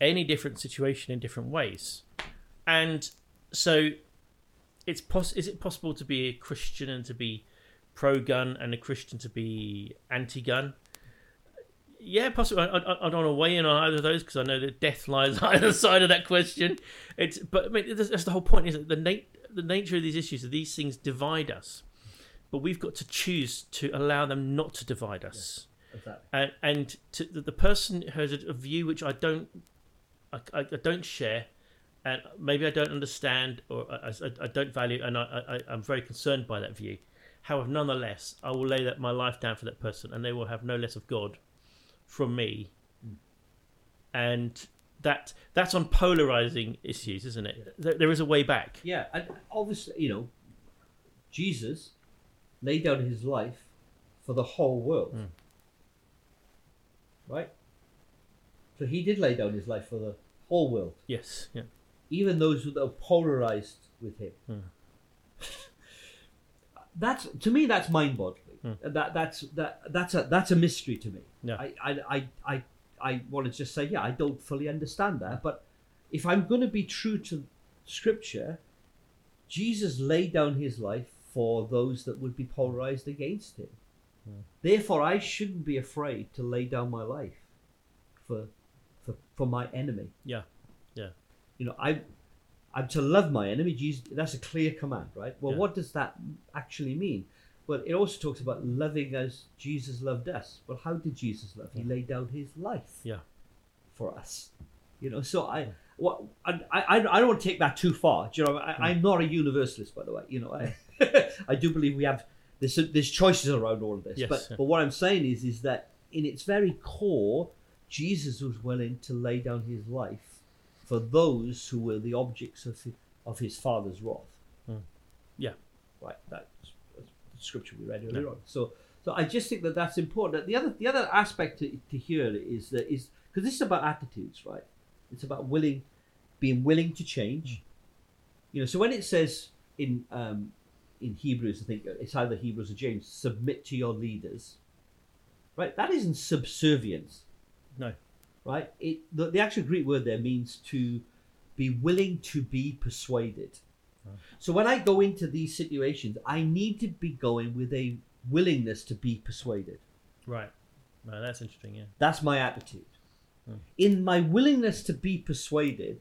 [SPEAKER 2] any different situation in different ways. And so, it's poss- is it possible to be a Christian and to be pro-gun and a Christian to be anti-gun? Yeah, possibly. I, I, I don't want to weigh in on either of those because I know that death lies either side of that question. It's, but I mean, that's, that's the whole point. Is that the nat- the nature of these issues, these things divide us, but we've got to choose to allow them not to divide us.
[SPEAKER 1] Exactly.
[SPEAKER 2] And and to, the, the person has a, a view which I don't, I, I, I don't share, and maybe I don't understand or I, I, I don't value, and I, I, I'm very concerned by that view. However, nonetheless, I will lay that my life down for that person, and they will have no less of God from me. And that that's on polarizing issues, isn't it? There, there is a way back.
[SPEAKER 1] Yeah, and obviously, you know, Jesus laid down his life for the whole world.
[SPEAKER 2] Mm.
[SPEAKER 1] Right? So he did lay down his life for the whole world,
[SPEAKER 2] Yes. Yeah.
[SPEAKER 1] Even those that are polarized with him.
[SPEAKER 2] Mm.
[SPEAKER 1] that's to me that's mind-boggling.
[SPEAKER 2] Mm.
[SPEAKER 1] That that's that that's a that's a mystery to me.
[SPEAKER 2] Yeah.
[SPEAKER 1] I I I I, I want to just say yeah, I don't fully understand that, but if I'm going to be true to scripture, Jesus laid down his life for those that would be polarized against him.
[SPEAKER 2] Mm.
[SPEAKER 1] Therefore, I shouldn't be afraid to lay down my life for for for my enemy.
[SPEAKER 2] Yeah. Yeah.
[SPEAKER 1] You know, I I'm to love my enemy. Jesus, that's a clear command, right? Well,
[SPEAKER 2] Yeah.
[SPEAKER 1] what does that actually mean? Well, it also talks about loving as Jesus loved us. Well, how did Jesus love? He laid down his life
[SPEAKER 2] Yeah.
[SPEAKER 1] for us. You know, so I, what I, I, I don't want to take that too far. Do you know, I, I'm not a universalist, by the way. You know, I, I do believe we have there's there's choices around all of this.
[SPEAKER 2] Yes,
[SPEAKER 1] but
[SPEAKER 2] yeah.
[SPEAKER 1] but what I'm saying is is that in its very core, Jesus was willing to lay down his life for those who were the objects of his, of his father's wrath.
[SPEAKER 2] Mm. Yeah.
[SPEAKER 1] Right. That's, that's the scripture we read earlier
[SPEAKER 2] Yeah.
[SPEAKER 1] on. So so I just think that that's important. The other the other aspect to, to hear is that is because this is about attitudes, right? It's about willing, being willing to change. You know, so when it says in um, in Hebrews, I think it's either Hebrews or James, submit to your leaders. Right, that isn't subservience.
[SPEAKER 2] No.
[SPEAKER 1] Right, it the, the actual Greek word there means to be willing to be persuaded. So when I go into these situations, I need to be going with a willingness to be persuaded.
[SPEAKER 2] Right. No, that's interesting. Yeah.
[SPEAKER 1] That's my attitude.
[SPEAKER 2] Hmm.
[SPEAKER 1] In my willingness to be persuaded,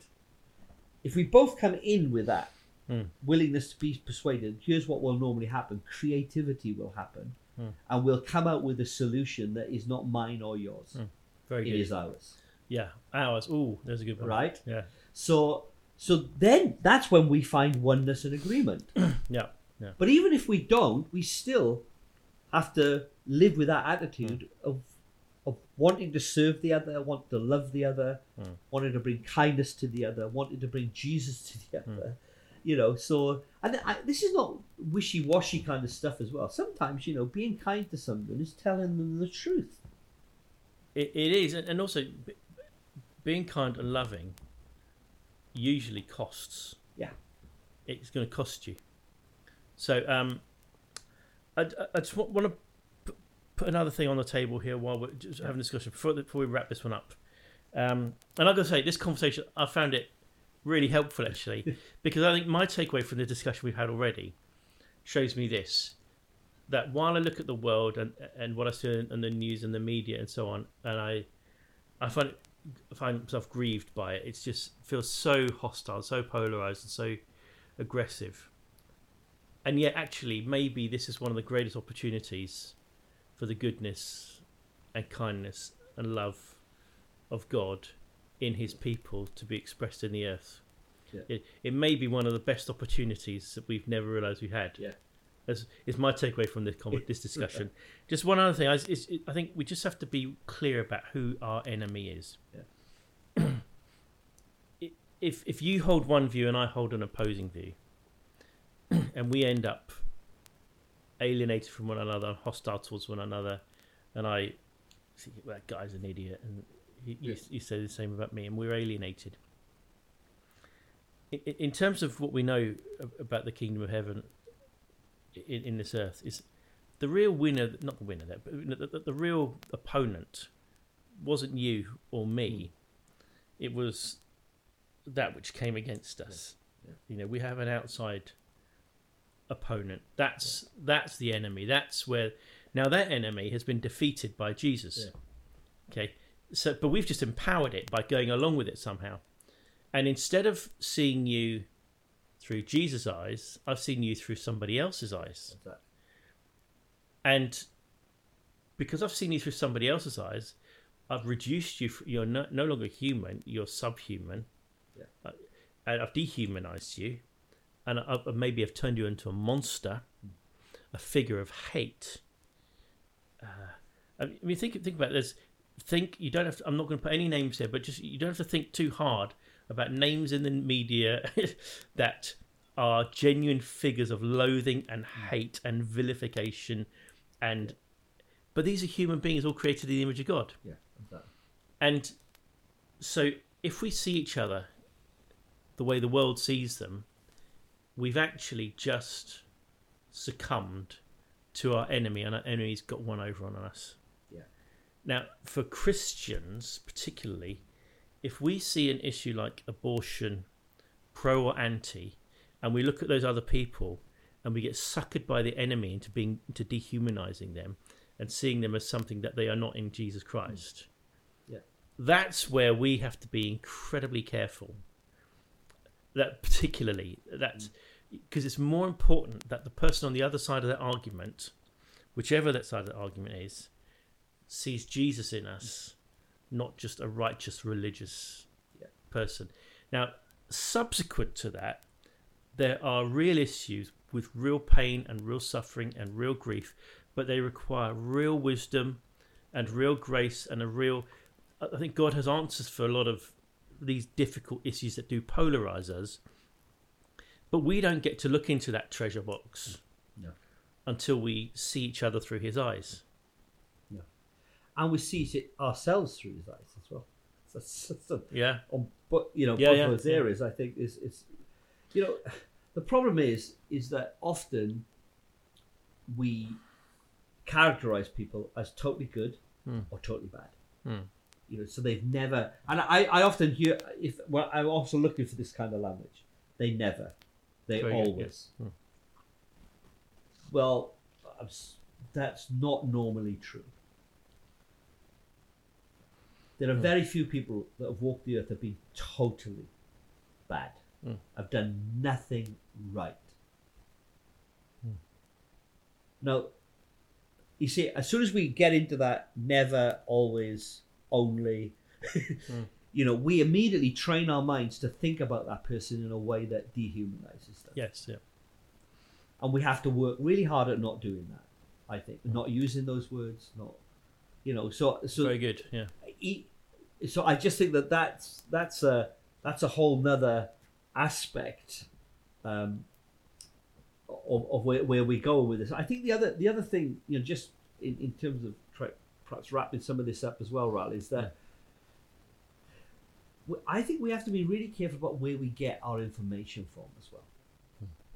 [SPEAKER 1] if we both come in with that
[SPEAKER 2] Hmm.
[SPEAKER 1] willingness to be persuaded, here's what will normally happen creativity will happen,
[SPEAKER 2] Hmm.
[SPEAKER 1] and we'll come out with a solution that is not mine or yours.
[SPEAKER 2] Hmm. Very
[SPEAKER 1] It
[SPEAKER 2] good.
[SPEAKER 1] is ours.
[SPEAKER 2] Yeah. Ours. Ooh, there's a good one.
[SPEAKER 1] Right?
[SPEAKER 2] Yeah.
[SPEAKER 1] So, so then that's when we find oneness and agreement.
[SPEAKER 2] Yeah. Yeah.
[SPEAKER 1] But even if we don't, we still have to live with that attitude of of wanting to serve the other, wanting to love the other,
[SPEAKER 2] Mm.
[SPEAKER 1] wanting to bring kindness to the other, wanting to bring Jesus to the other. You know, so and I, this is not wishy-washy kind of stuff as well. Sometimes, you know, being kind to someone is telling them the truth.
[SPEAKER 2] It, it is, and also b- being kind and loving usually costs.
[SPEAKER 1] Yeah.
[SPEAKER 2] It's going to cost you. So, um, I, I- just want to put, put another thing on the table here while we're just having a discussion before, before we wrap this one up. Um, and I've got to say, this conversation, I found it really helpful actually, because I think my takeaway from the discussion we've had already shows me this that while I look at the world and and what I see in, in the news and the media and so on, and I I find it, I find myself grieved by it. It just feels so hostile, so polarized, and so aggressive. And yet, actually, maybe this is one of the greatest opportunities for the goodness and kindness and love of God in His people to be expressed in the earth.
[SPEAKER 1] Yeah.
[SPEAKER 2] It, it may be one of the best opportunities that we've never realised we had.
[SPEAKER 1] Yeah.
[SPEAKER 2] That's is my takeaway from this con- this discussion. just one other thing, I, is, I think we just have to be clear about who our enemy is. I- if if you hold one view and I hold an opposing view, and we end up alienated from one another, hostile towards one another, and I think well, that guy's an idiot, and You, you, you say the same about me, and we're alienated. In terms of what we know about the kingdom of heaven in, in this earth, is the real winner, not the winner, there, but the, the, the real opponent wasn't you or me. Hmm. It was that which came against us.
[SPEAKER 1] Yeah.
[SPEAKER 2] You know, we have an outside opponent. That's that's the enemy. That's where now that enemy has been defeated by Jesus. Okay. So but we've just empowered it by going along with it somehow. And instead of seeing you through Jesus' eyes, I've seen you through somebody else's eyes.
[SPEAKER 1] Exactly.
[SPEAKER 2] And because I've seen you through somebody else's eyes, I've reduced you. You're no, no longer human. You're subhuman.
[SPEAKER 1] Yeah.
[SPEAKER 2] Uh, and I've dehumanized you, and I, I maybe I've turned you into a monster, a figure of hate. Uh, I mean, think think about this. Think you don't have. To, I'm not going to put any names here, but just you don't have to think too hard about names in the media that are genuine figures of loathing and hate and vilification, and but these are human beings all created in the image of God.
[SPEAKER 1] Yeah, exactly.
[SPEAKER 2] And so if we see each other the way the world sees them, we've actually just succumbed to our enemy, and our enemy's got one over on us.
[SPEAKER 1] Yeah.
[SPEAKER 2] Now, for Christians particularly, if we see an issue like abortion, pro or anti, and we look at those other people and we get suckered by the enemy into being into dehumanizing them and seeing them as something that they are not in Jesus Christ.
[SPEAKER 1] Yeah.
[SPEAKER 2] That's where we have to be incredibly careful. That particularly that mm. because it's more important that the person on the other side of that argument, whichever that side of the argument is, sees Jesus in us, not just a righteous religious
[SPEAKER 1] Yeah.
[SPEAKER 2] person. Now, subsequent to that, there are real issues with real pain and real suffering and real grief, but they require real wisdom and real grace and a real. I think God has answers for a lot of these difficult issues that do polarize us, but we don't get to look into that treasure box
[SPEAKER 1] No.
[SPEAKER 2] until we see each other through His eyes.
[SPEAKER 1] And we see it ourselves through his eyes as well.
[SPEAKER 2] Yeah,
[SPEAKER 1] on but you know
[SPEAKER 2] Yeah,
[SPEAKER 1] both
[SPEAKER 2] yeah,
[SPEAKER 1] those
[SPEAKER 2] yeah.
[SPEAKER 1] areas I think is is you know the problem is is that often we characterize people as totally good
[SPEAKER 2] Hmm.
[SPEAKER 1] or totally bad.
[SPEAKER 2] Hmm.
[SPEAKER 1] You know, so they've never and I, I often hear if well I'm also looking for this kind of language. They never. They
[SPEAKER 2] Very good,
[SPEAKER 1] always.
[SPEAKER 2] Hmm.
[SPEAKER 1] Well, that's not normally true. There are
[SPEAKER 2] Hmm.
[SPEAKER 1] very few people that have walked the earth that have been totally bad.
[SPEAKER 2] Hmm.
[SPEAKER 1] Have done nothing right.
[SPEAKER 2] Hmm.
[SPEAKER 1] Now, you see, as soon as we get into that never, always, only,
[SPEAKER 2] Hmm.
[SPEAKER 1] you know, we immediately train our minds to think about that person in a way that dehumanizes them.
[SPEAKER 2] yes, yeah,
[SPEAKER 1] And we have to work really hard at not doing that, I think. Not using those words, not, you know, so, so
[SPEAKER 2] very good. Yeah,
[SPEAKER 1] e- so I just think that that's that's a that's a whole nother aspect um, of, of where, where we go with this. I think the other the other thing you know just in, in terms of try, perhaps wrapping some of this up as well, Raoul, is that I think we have to be really careful about where we get our information from as well.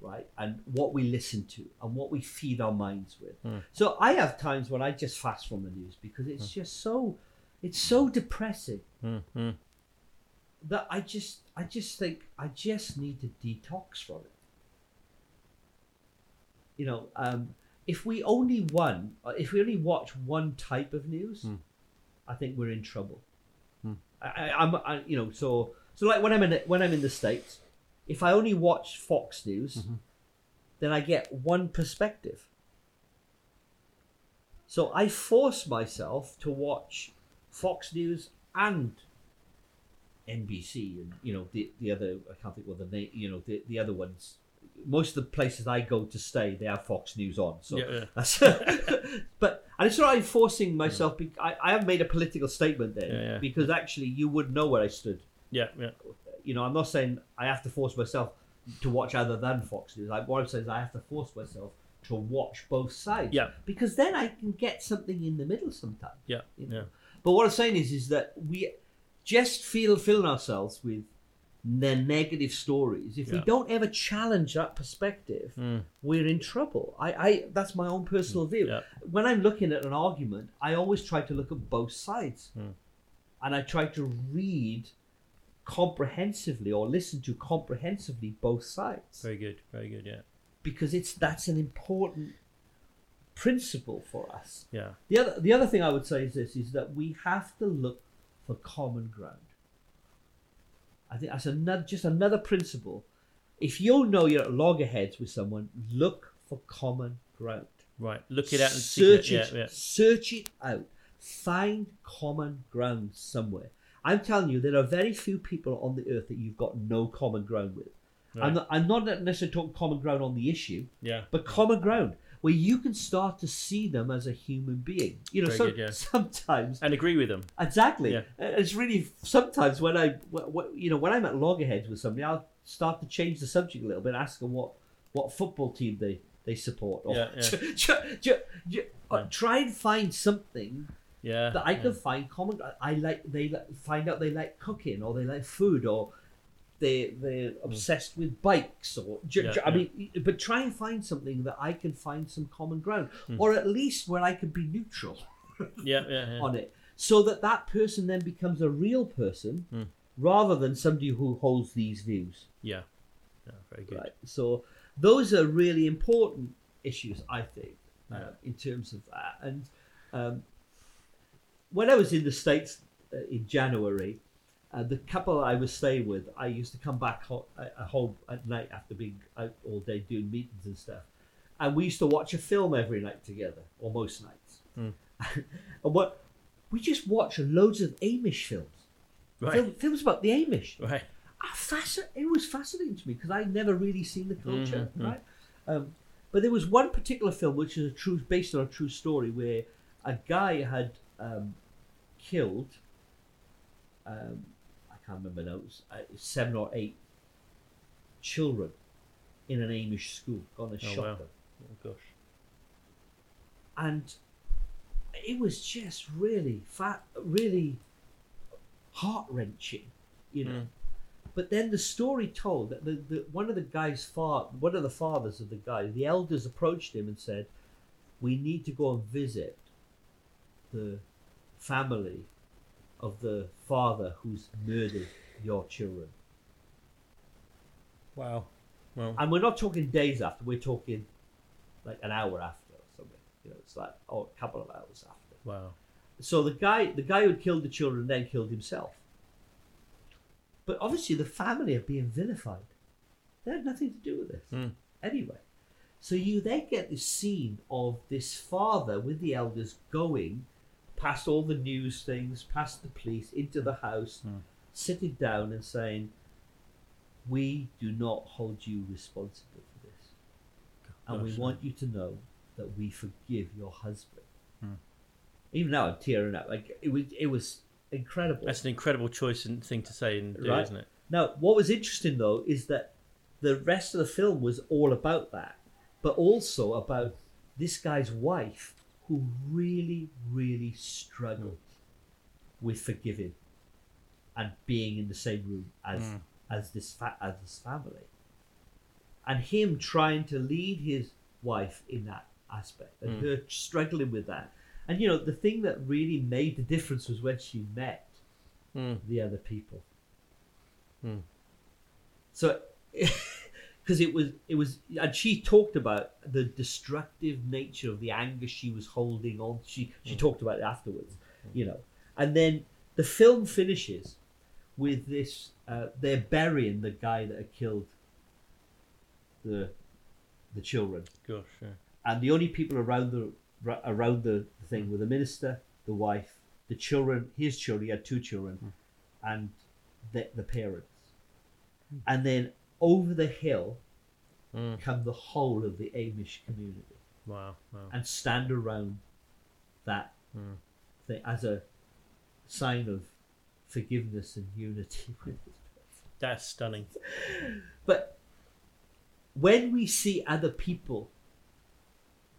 [SPEAKER 1] Right, and what we listen to, and what we feed our minds with.
[SPEAKER 2] Hmm.
[SPEAKER 1] So I have times when I just fast from the news because it's just so, it's so depressing
[SPEAKER 2] mm, mm.
[SPEAKER 1] that I just I just think I just need to detox from it. You know, um, if we only one, uh, if we only watch one type of news,
[SPEAKER 2] Hmm.
[SPEAKER 1] I think we're in trouble.
[SPEAKER 2] Hmm.
[SPEAKER 1] I, I, you know, so so like when I'm in the, when I'm in the states, if I only watch Fox News,
[SPEAKER 2] Mhm.
[SPEAKER 1] then I get one perspective. So I force myself to watch Fox News and NBC and you know the the other I can't think what the name you know the, the other ones. Most of the places I go to stay, they have Fox News on. So
[SPEAKER 2] yeah, yeah.
[SPEAKER 1] that's but and it's not I'm forcing myself. Mm. Be, I I have made a political statement there
[SPEAKER 2] Yeah, yeah.
[SPEAKER 1] because actually you would know where I stood.
[SPEAKER 2] yeah, yeah.
[SPEAKER 1] You know, I'm not saying I have to force myself to watch other than Fox News. Like what I'm saying is I have to force myself to watch both sides.
[SPEAKER 2] Yeah.
[SPEAKER 1] Because then I can get something in the middle sometimes.
[SPEAKER 2] Yeah,
[SPEAKER 1] You know?
[SPEAKER 2] yeah.
[SPEAKER 1] But what I'm saying is, is that we just feel filling ourselves with the negative stories. If we don't ever challenge that perspective,
[SPEAKER 2] Mm.
[SPEAKER 1] we're in trouble. I, I that's my own personal view.
[SPEAKER 2] Yeah.
[SPEAKER 1] When I'm looking at an argument, I always try to look at both sides,
[SPEAKER 2] Mm.
[SPEAKER 1] and I try to read comprehensively or listen to comprehensively both sides
[SPEAKER 2] Very good. Very good. Yeah.
[SPEAKER 1] because it's that's an important principle for us.
[SPEAKER 2] Yeah.
[SPEAKER 1] The other the other thing I would say is this is that we have to look for common ground. I think that's another just another principle. If you know you're at loggerheads with someone, look for common ground.
[SPEAKER 2] Right. Look it out and
[SPEAKER 1] search
[SPEAKER 2] see
[SPEAKER 1] it,
[SPEAKER 2] Yeah. Yeah.
[SPEAKER 1] search it out. Find common ground somewhere. I'm telling you, there are very few people on the earth that you've got no common ground with. I'm, not, I'm not necessarily talking common ground on the issue,
[SPEAKER 2] Yeah.
[SPEAKER 1] but common ground where you can start to see them as a human being. You know, so,
[SPEAKER 2] good, yeah.
[SPEAKER 1] sometimes
[SPEAKER 2] And agree with them.
[SPEAKER 1] exactly.
[SPEAKER 2] Yeah.
[SPEAKER 1] Uh, It's really sometimes when I, you know, when I'm at loggerheads with somebody, I'll start to change the subject a little bit, ask them what what football team they they support, or
[SPEAKER 2] Yeah, yeah.
[SPEAKER 1] uh, try and find something
[SPEAKER 2] Yeah.
[SPEAKER 1] that I can find common. I like they like, find out they like cooking or they like food or they they're obsessed with bikes or.
[SPEAKER 2] Yeah,
[SPEAKER 1] I
[SPEAKER 2] yeah.
[SPEAKER 1] mean, but try and find something that I can find some common ground,
[SPEAKER 2] Hmm.
[SPEAKER 1] or at least where I can be neutral
[SPEAKER 2] Yeah. Yeah.
[SPEAKER 1] on it, so that that person then becomes a real person
[SPEAKER 2] Hmm.
[SPEAKER 1] rather than somebody who holds these views.
[SPEAKER 2] Yeah. Yeah. Very good.
[SPEAKER 1] Right. So those are really important issues, I think, uh, in terms of that. And um, when I was in the States uh, in January, uh, the couple I was staying with, I used to come back ho- at at home at night after being out all day doing meetings and stuff. And we used to watch a film every night together, or most nights.
[SPEAKER 2] Hmm.
[SPEAKER 1] and what we just watched loads of Amish films.
[SPEAKER 2] Right.
[SPEAKER 1] Film, films about the Amish
[SPEAKER 2] Right.
[SPEAKER 1] ah, fascin- it was fascinating to me because I'd never really seen the culture,
[SPEAKER 2] Mhm, mhm.
[SPEAKER 1] right? Um, but there was one particular film which is a true, based on a true story, where a guy had um, killed, um, can't remember now, it was, uh, seven or eight children in an Amish school, gone and
[SPEAKER 2] Oh,
[SPEAKER 1] shot
[SPEAKER 2] wow.
[SPEAKER 1] them,
[SPEAKER 2] Oh, gosh.
[SPEAKER 1] and it was just really fat, really heart wrenching, you know.
[SPEAKER 2] Mm.
[SPEAKER 1] But then the story told that the, the one of the guy's fa- one of the fathers of the guy, the elders approached him and said, "We need to go and visit the family of the father who's murdered your children."
[SPEAKER 2] Wow. Well.
[SPEAKER 1] And we're not talking days after; we're talking like an hour after or something. You know, it's like or a couple of hours after.
[SPEAKER 2] Wow.
[SPEAKER 1] So the guy, the guy who killed the children, then killed himself. But obviously, the family are being vilified. They had nothing to do with this
[SPEAKER 2] Mm.
[SPEAKER 1] anyway. So you then get this scene of this father with the elders going past all the news things, past the police, into the house,
[SPEAKER 2] Mm.
[SPEAKER 1] sitting down and saying, "We do not hold you responsible for this, and we want you to know that we forgive your husband."
[SPEAKER 2] Mm.
[SPEAKER 1] Even now, I'm tearing up. Like it was, it was incredible.
[SPEAKER 2] That's an incredible choice and thing to say and do,
[SPEAKER 1] Right.
[SPEAKER 2] isn't it?
[SPEAKER 1] Now, what was interesting though is that the rest of the film was all about that, but also about this guy's wife who really, really struggled with forgiving and being in the same room as
[SPEAKER 2] Mm.
[SPEAKER 1] as this fa- as this family, and him trying to lead his wife in that aspect, and
[SPEAKER 2] Mm.
[SPEAKER 1] her struggling with that. And you know, the thing that really made the difference was when she met
[SPEAKER 2] Mm.
[SPEAKER 1] the other people.
[SPEAKER 2] Hmm.
[SPEAKER 1] So, because it was, it was, and she talked about the destructive nature of the anger she was holding on. She she
[SPEAKER 2] Hmm.
[SPEAKER 1] talked about it afterwards, you know. And then the film finishes with this: uh, they're burying the guy that had killed the the children,
[SPEAKER 2] Gosh. Yeah.
[SPEAKER 1] and the only people around the around the thing were the minister, the wife, the children, his children. He had two children, and the the parents. And then over the hill
[SPEAKER 2] Mm.
[SPEAKER 1] come the whole of the Amish community
[SPEAKER 2] Wow. Wow.
[SPEAKER 1] and stand around that
[SPEAKER 2] Mm.
[SPEAKER 1] thing as a sign of forgiveness and unity.
[SPEAKER 2] That's stunning.
[SPEAKER 1] But when we see other people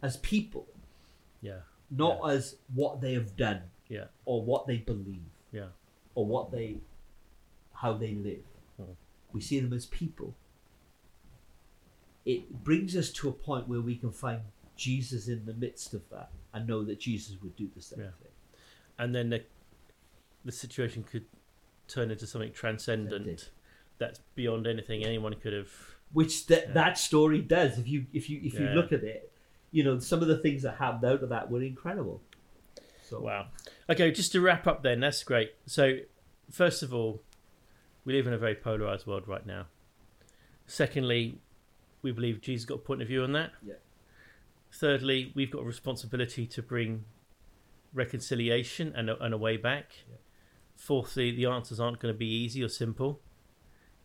[SPEAKER 1] as people,
[SPEAKER 2] Yeah.
[SPEAKER 1] not as what they have done
[SPEAKER 2] Yeah.
[SPEAKER 1] or what they believe
[SPEAKER 2] Yeah.
[SPEAKER 1] or what they how they live.
[SPEAKER 2] Hmm.
[SPEAKER 1] We see them as people. It brings us to a point where we can find Jesus in the midst of that and know that Jesus would do the same
[SPEAKER 2] Yeah.
[SPEAKER 1] thing.
[SPEAKER 2] And then the the situation could turn into something transcendent that's beyond anything anyone could have.
[SPEAKER 1] Which that
[SPEAKER 2] Yeah.
[SPEAKER 1] that story does. If you if you if you
[SPEAKER 2] Yeah.
[SPEAKER 1] look at it, you know some of the things that happened out of that were incredible. So
[SPEAKER 2] Wow. Okay, just to wrap up then, that's great. So, first of all, we live in a very polarized world right now. Secondly, we believe Jesus got a point of view on that.
[SPEAKER 1] Yeah.
[SPEAKER 2] Thirdly, we've got a responsibility to bring reconciliation and a, and a way back.
[SPEAKER 1] Yeah.
[SPEAKER 2] Fourthly, the answers aren't going to be easy or simple.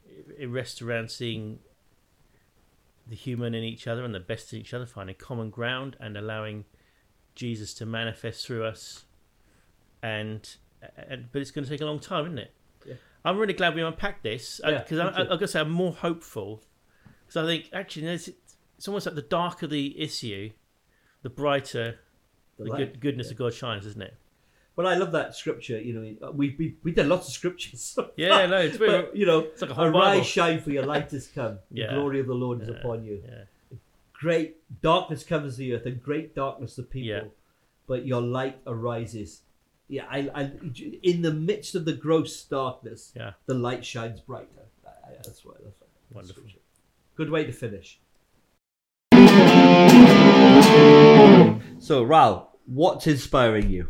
[SPEAKER 2] It, it rests around seeing the human in each other and the best in each other, finding common ground and allowing Jesus to manifest through us. And, and but it's going to take a long time, isn't it?
[SPEAKER 1] Yeah.
[SPEAKER 2] I'm really glad we unpacked this
[SPEAKER 1] uh,
[SPEAKER 2] because
[SPEAKER 1] me
[SPEAKER 2] I, I. I've got to say I'm more hopeful because I think actually there's, it's almost like the darker the issue, the brighter
[SPEAKER 1] the
[SPEAKER 2] the good, goodness
[SPEAKER 1] yeah.
[SPEAKER 2] of God shines, isn't it?
[SPEAKER 1] Well, I love that scripture. You know, uh, we we, we did lots of scriptures.
[SPEAKER 2] Yeah, no, it's very,
[SPEAKER 1] but you know,
[SPEAKER 2] it's like a whole
[SPEAKER 1] arise, shine, for your light has come.
[SPEAKER 2] Yeah.
[SPEAKER 1] The glory of the Lord is
[SPEAKER 2] Yeah.
[SPEAKER 1] upon you.
[SPEAKER 2] Yeah.
[SPEAKER 1] Great darkness covers the earth, and great darkness the people.
[SPEAKER 2] Yeah.
[SPEAKER 1] But your light arises. Yeah, I, I, in the midst of the gross darkness,
[SPEAKER 2] Yeah.
[SPEAKER 1] the light shines brighter. That's what. That's what
[SPEAKER 2] Wonderful.
[SPEAKER 1] Good way to finish. So, Raoul, what's inspiring you?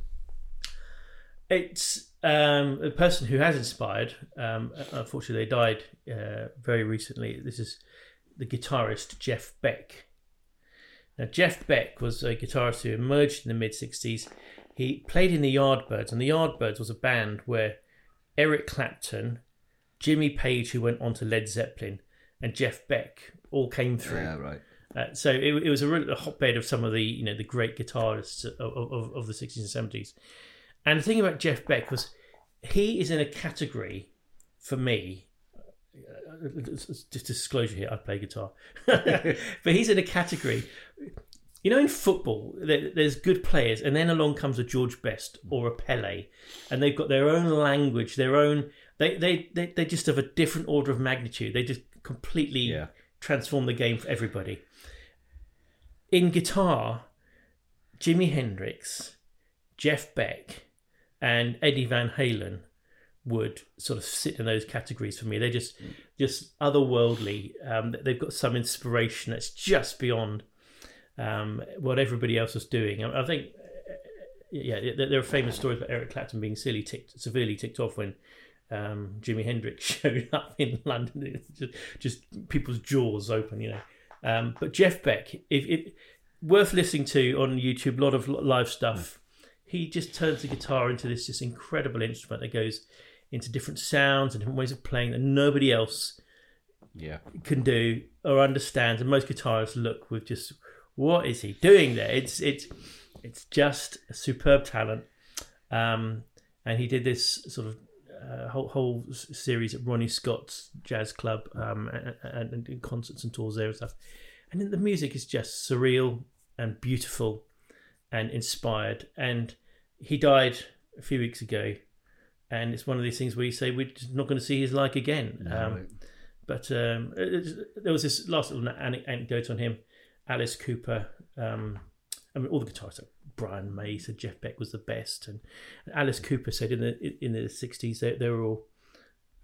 [SPEAKER 2] It's um, a person who has inspired. Um, unfortunately, they died uh, very recently. This is the guitarist Jeff Beck. Now, Jeff Beck was a guitarist who emerged in the mid 60s. He played in the Yardbirds, and the Yardbirds was a band where Eric Clapton, Jimmy Page, who went on to Led Zeppelin, and Jeff Beck all came through.
[SPEAKER 1] Yeah, right.
[SPEAKER 2] Uh, so it, it was a, real, a hotbed of some of the you know the great guitarists of, of, of the 60s and 70s. And the thing about Jeff Beck was he is in a category for me. uh, Just disclosure here, I play guitar, but he's in a category. You know, in football, there, there's good players, and then along comes a George Best or a Pele, and they've got their own language, their own. They they they they just of a different order of magnitude. They just completely
[SPEAKER 1] Yeah.
[SPEAKER 2] transform the game for everybody. In guitar, Jimi Hendrix, Jeff Beck, and Eddie Van Halen would sort of sit in those categories for me. They're just just otherworldly. Um, they've got some inspiration that's just beyond um, what everybody else was doing. I, I think, yeah, there, are famous stories about Eric Clapton being silly ticked, severely ticked off when um, Jimi Hendrix showed up in London. Just, just people's jaws open, you know. Um, but Jeff Beck, if it worth listening to on YouTube, a lot of live stuff. He just turns the guitar into this just incredible instrument that goes into different sounds and different ways of playing that nobody else
[SPEAKER 1] Yeah.
[SPEAKER 2] can do or understands. And most guitarists look with just what is he doing there? It's it's it's just a superb talent. Um, and he did this sort of uh, whole whole series at Ronnie Scott's jazz club um, and, and, and concerts and tours there and stuff. And then the music is just surreal and beautiful and inspired. And he died a few weeks ago. And it's one of these things where you say we're just not going to see his like again. Um, but um, there was this last little anecdote on him. Alice Cooper, um, I mean, all the guitarists, like Brian May said Jeff Beck was the best, and Alice Cooper said in the in the sixties they, they were all.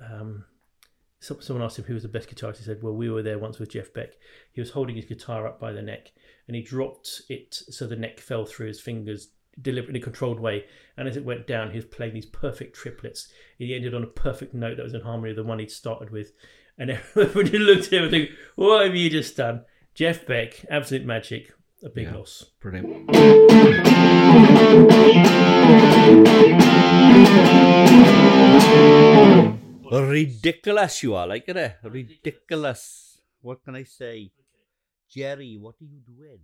[SPEAKER 2] Um, someone asked him who was the best guitarist. He said, "Well, we were there once with Jeff Beck. He was holding his guitar up by the neck, and he dropped it so the neck fell through his fingers." Deliberately controlled way, and as it went down, he was playing these perfect triplets. He ended on a perfect note that was in harmony with the one he'd started with, and everybody looked at him and think, "What have you just done?" Jeff Beck, absolute magic, a big
[SPEAKER 1] Yeah.
[SPEAKER 2] loss.
[SPEAKER 1] Brilliant. Ridiculous, you are like it. Ridiculous. What can I say? Jerry, what are you doing?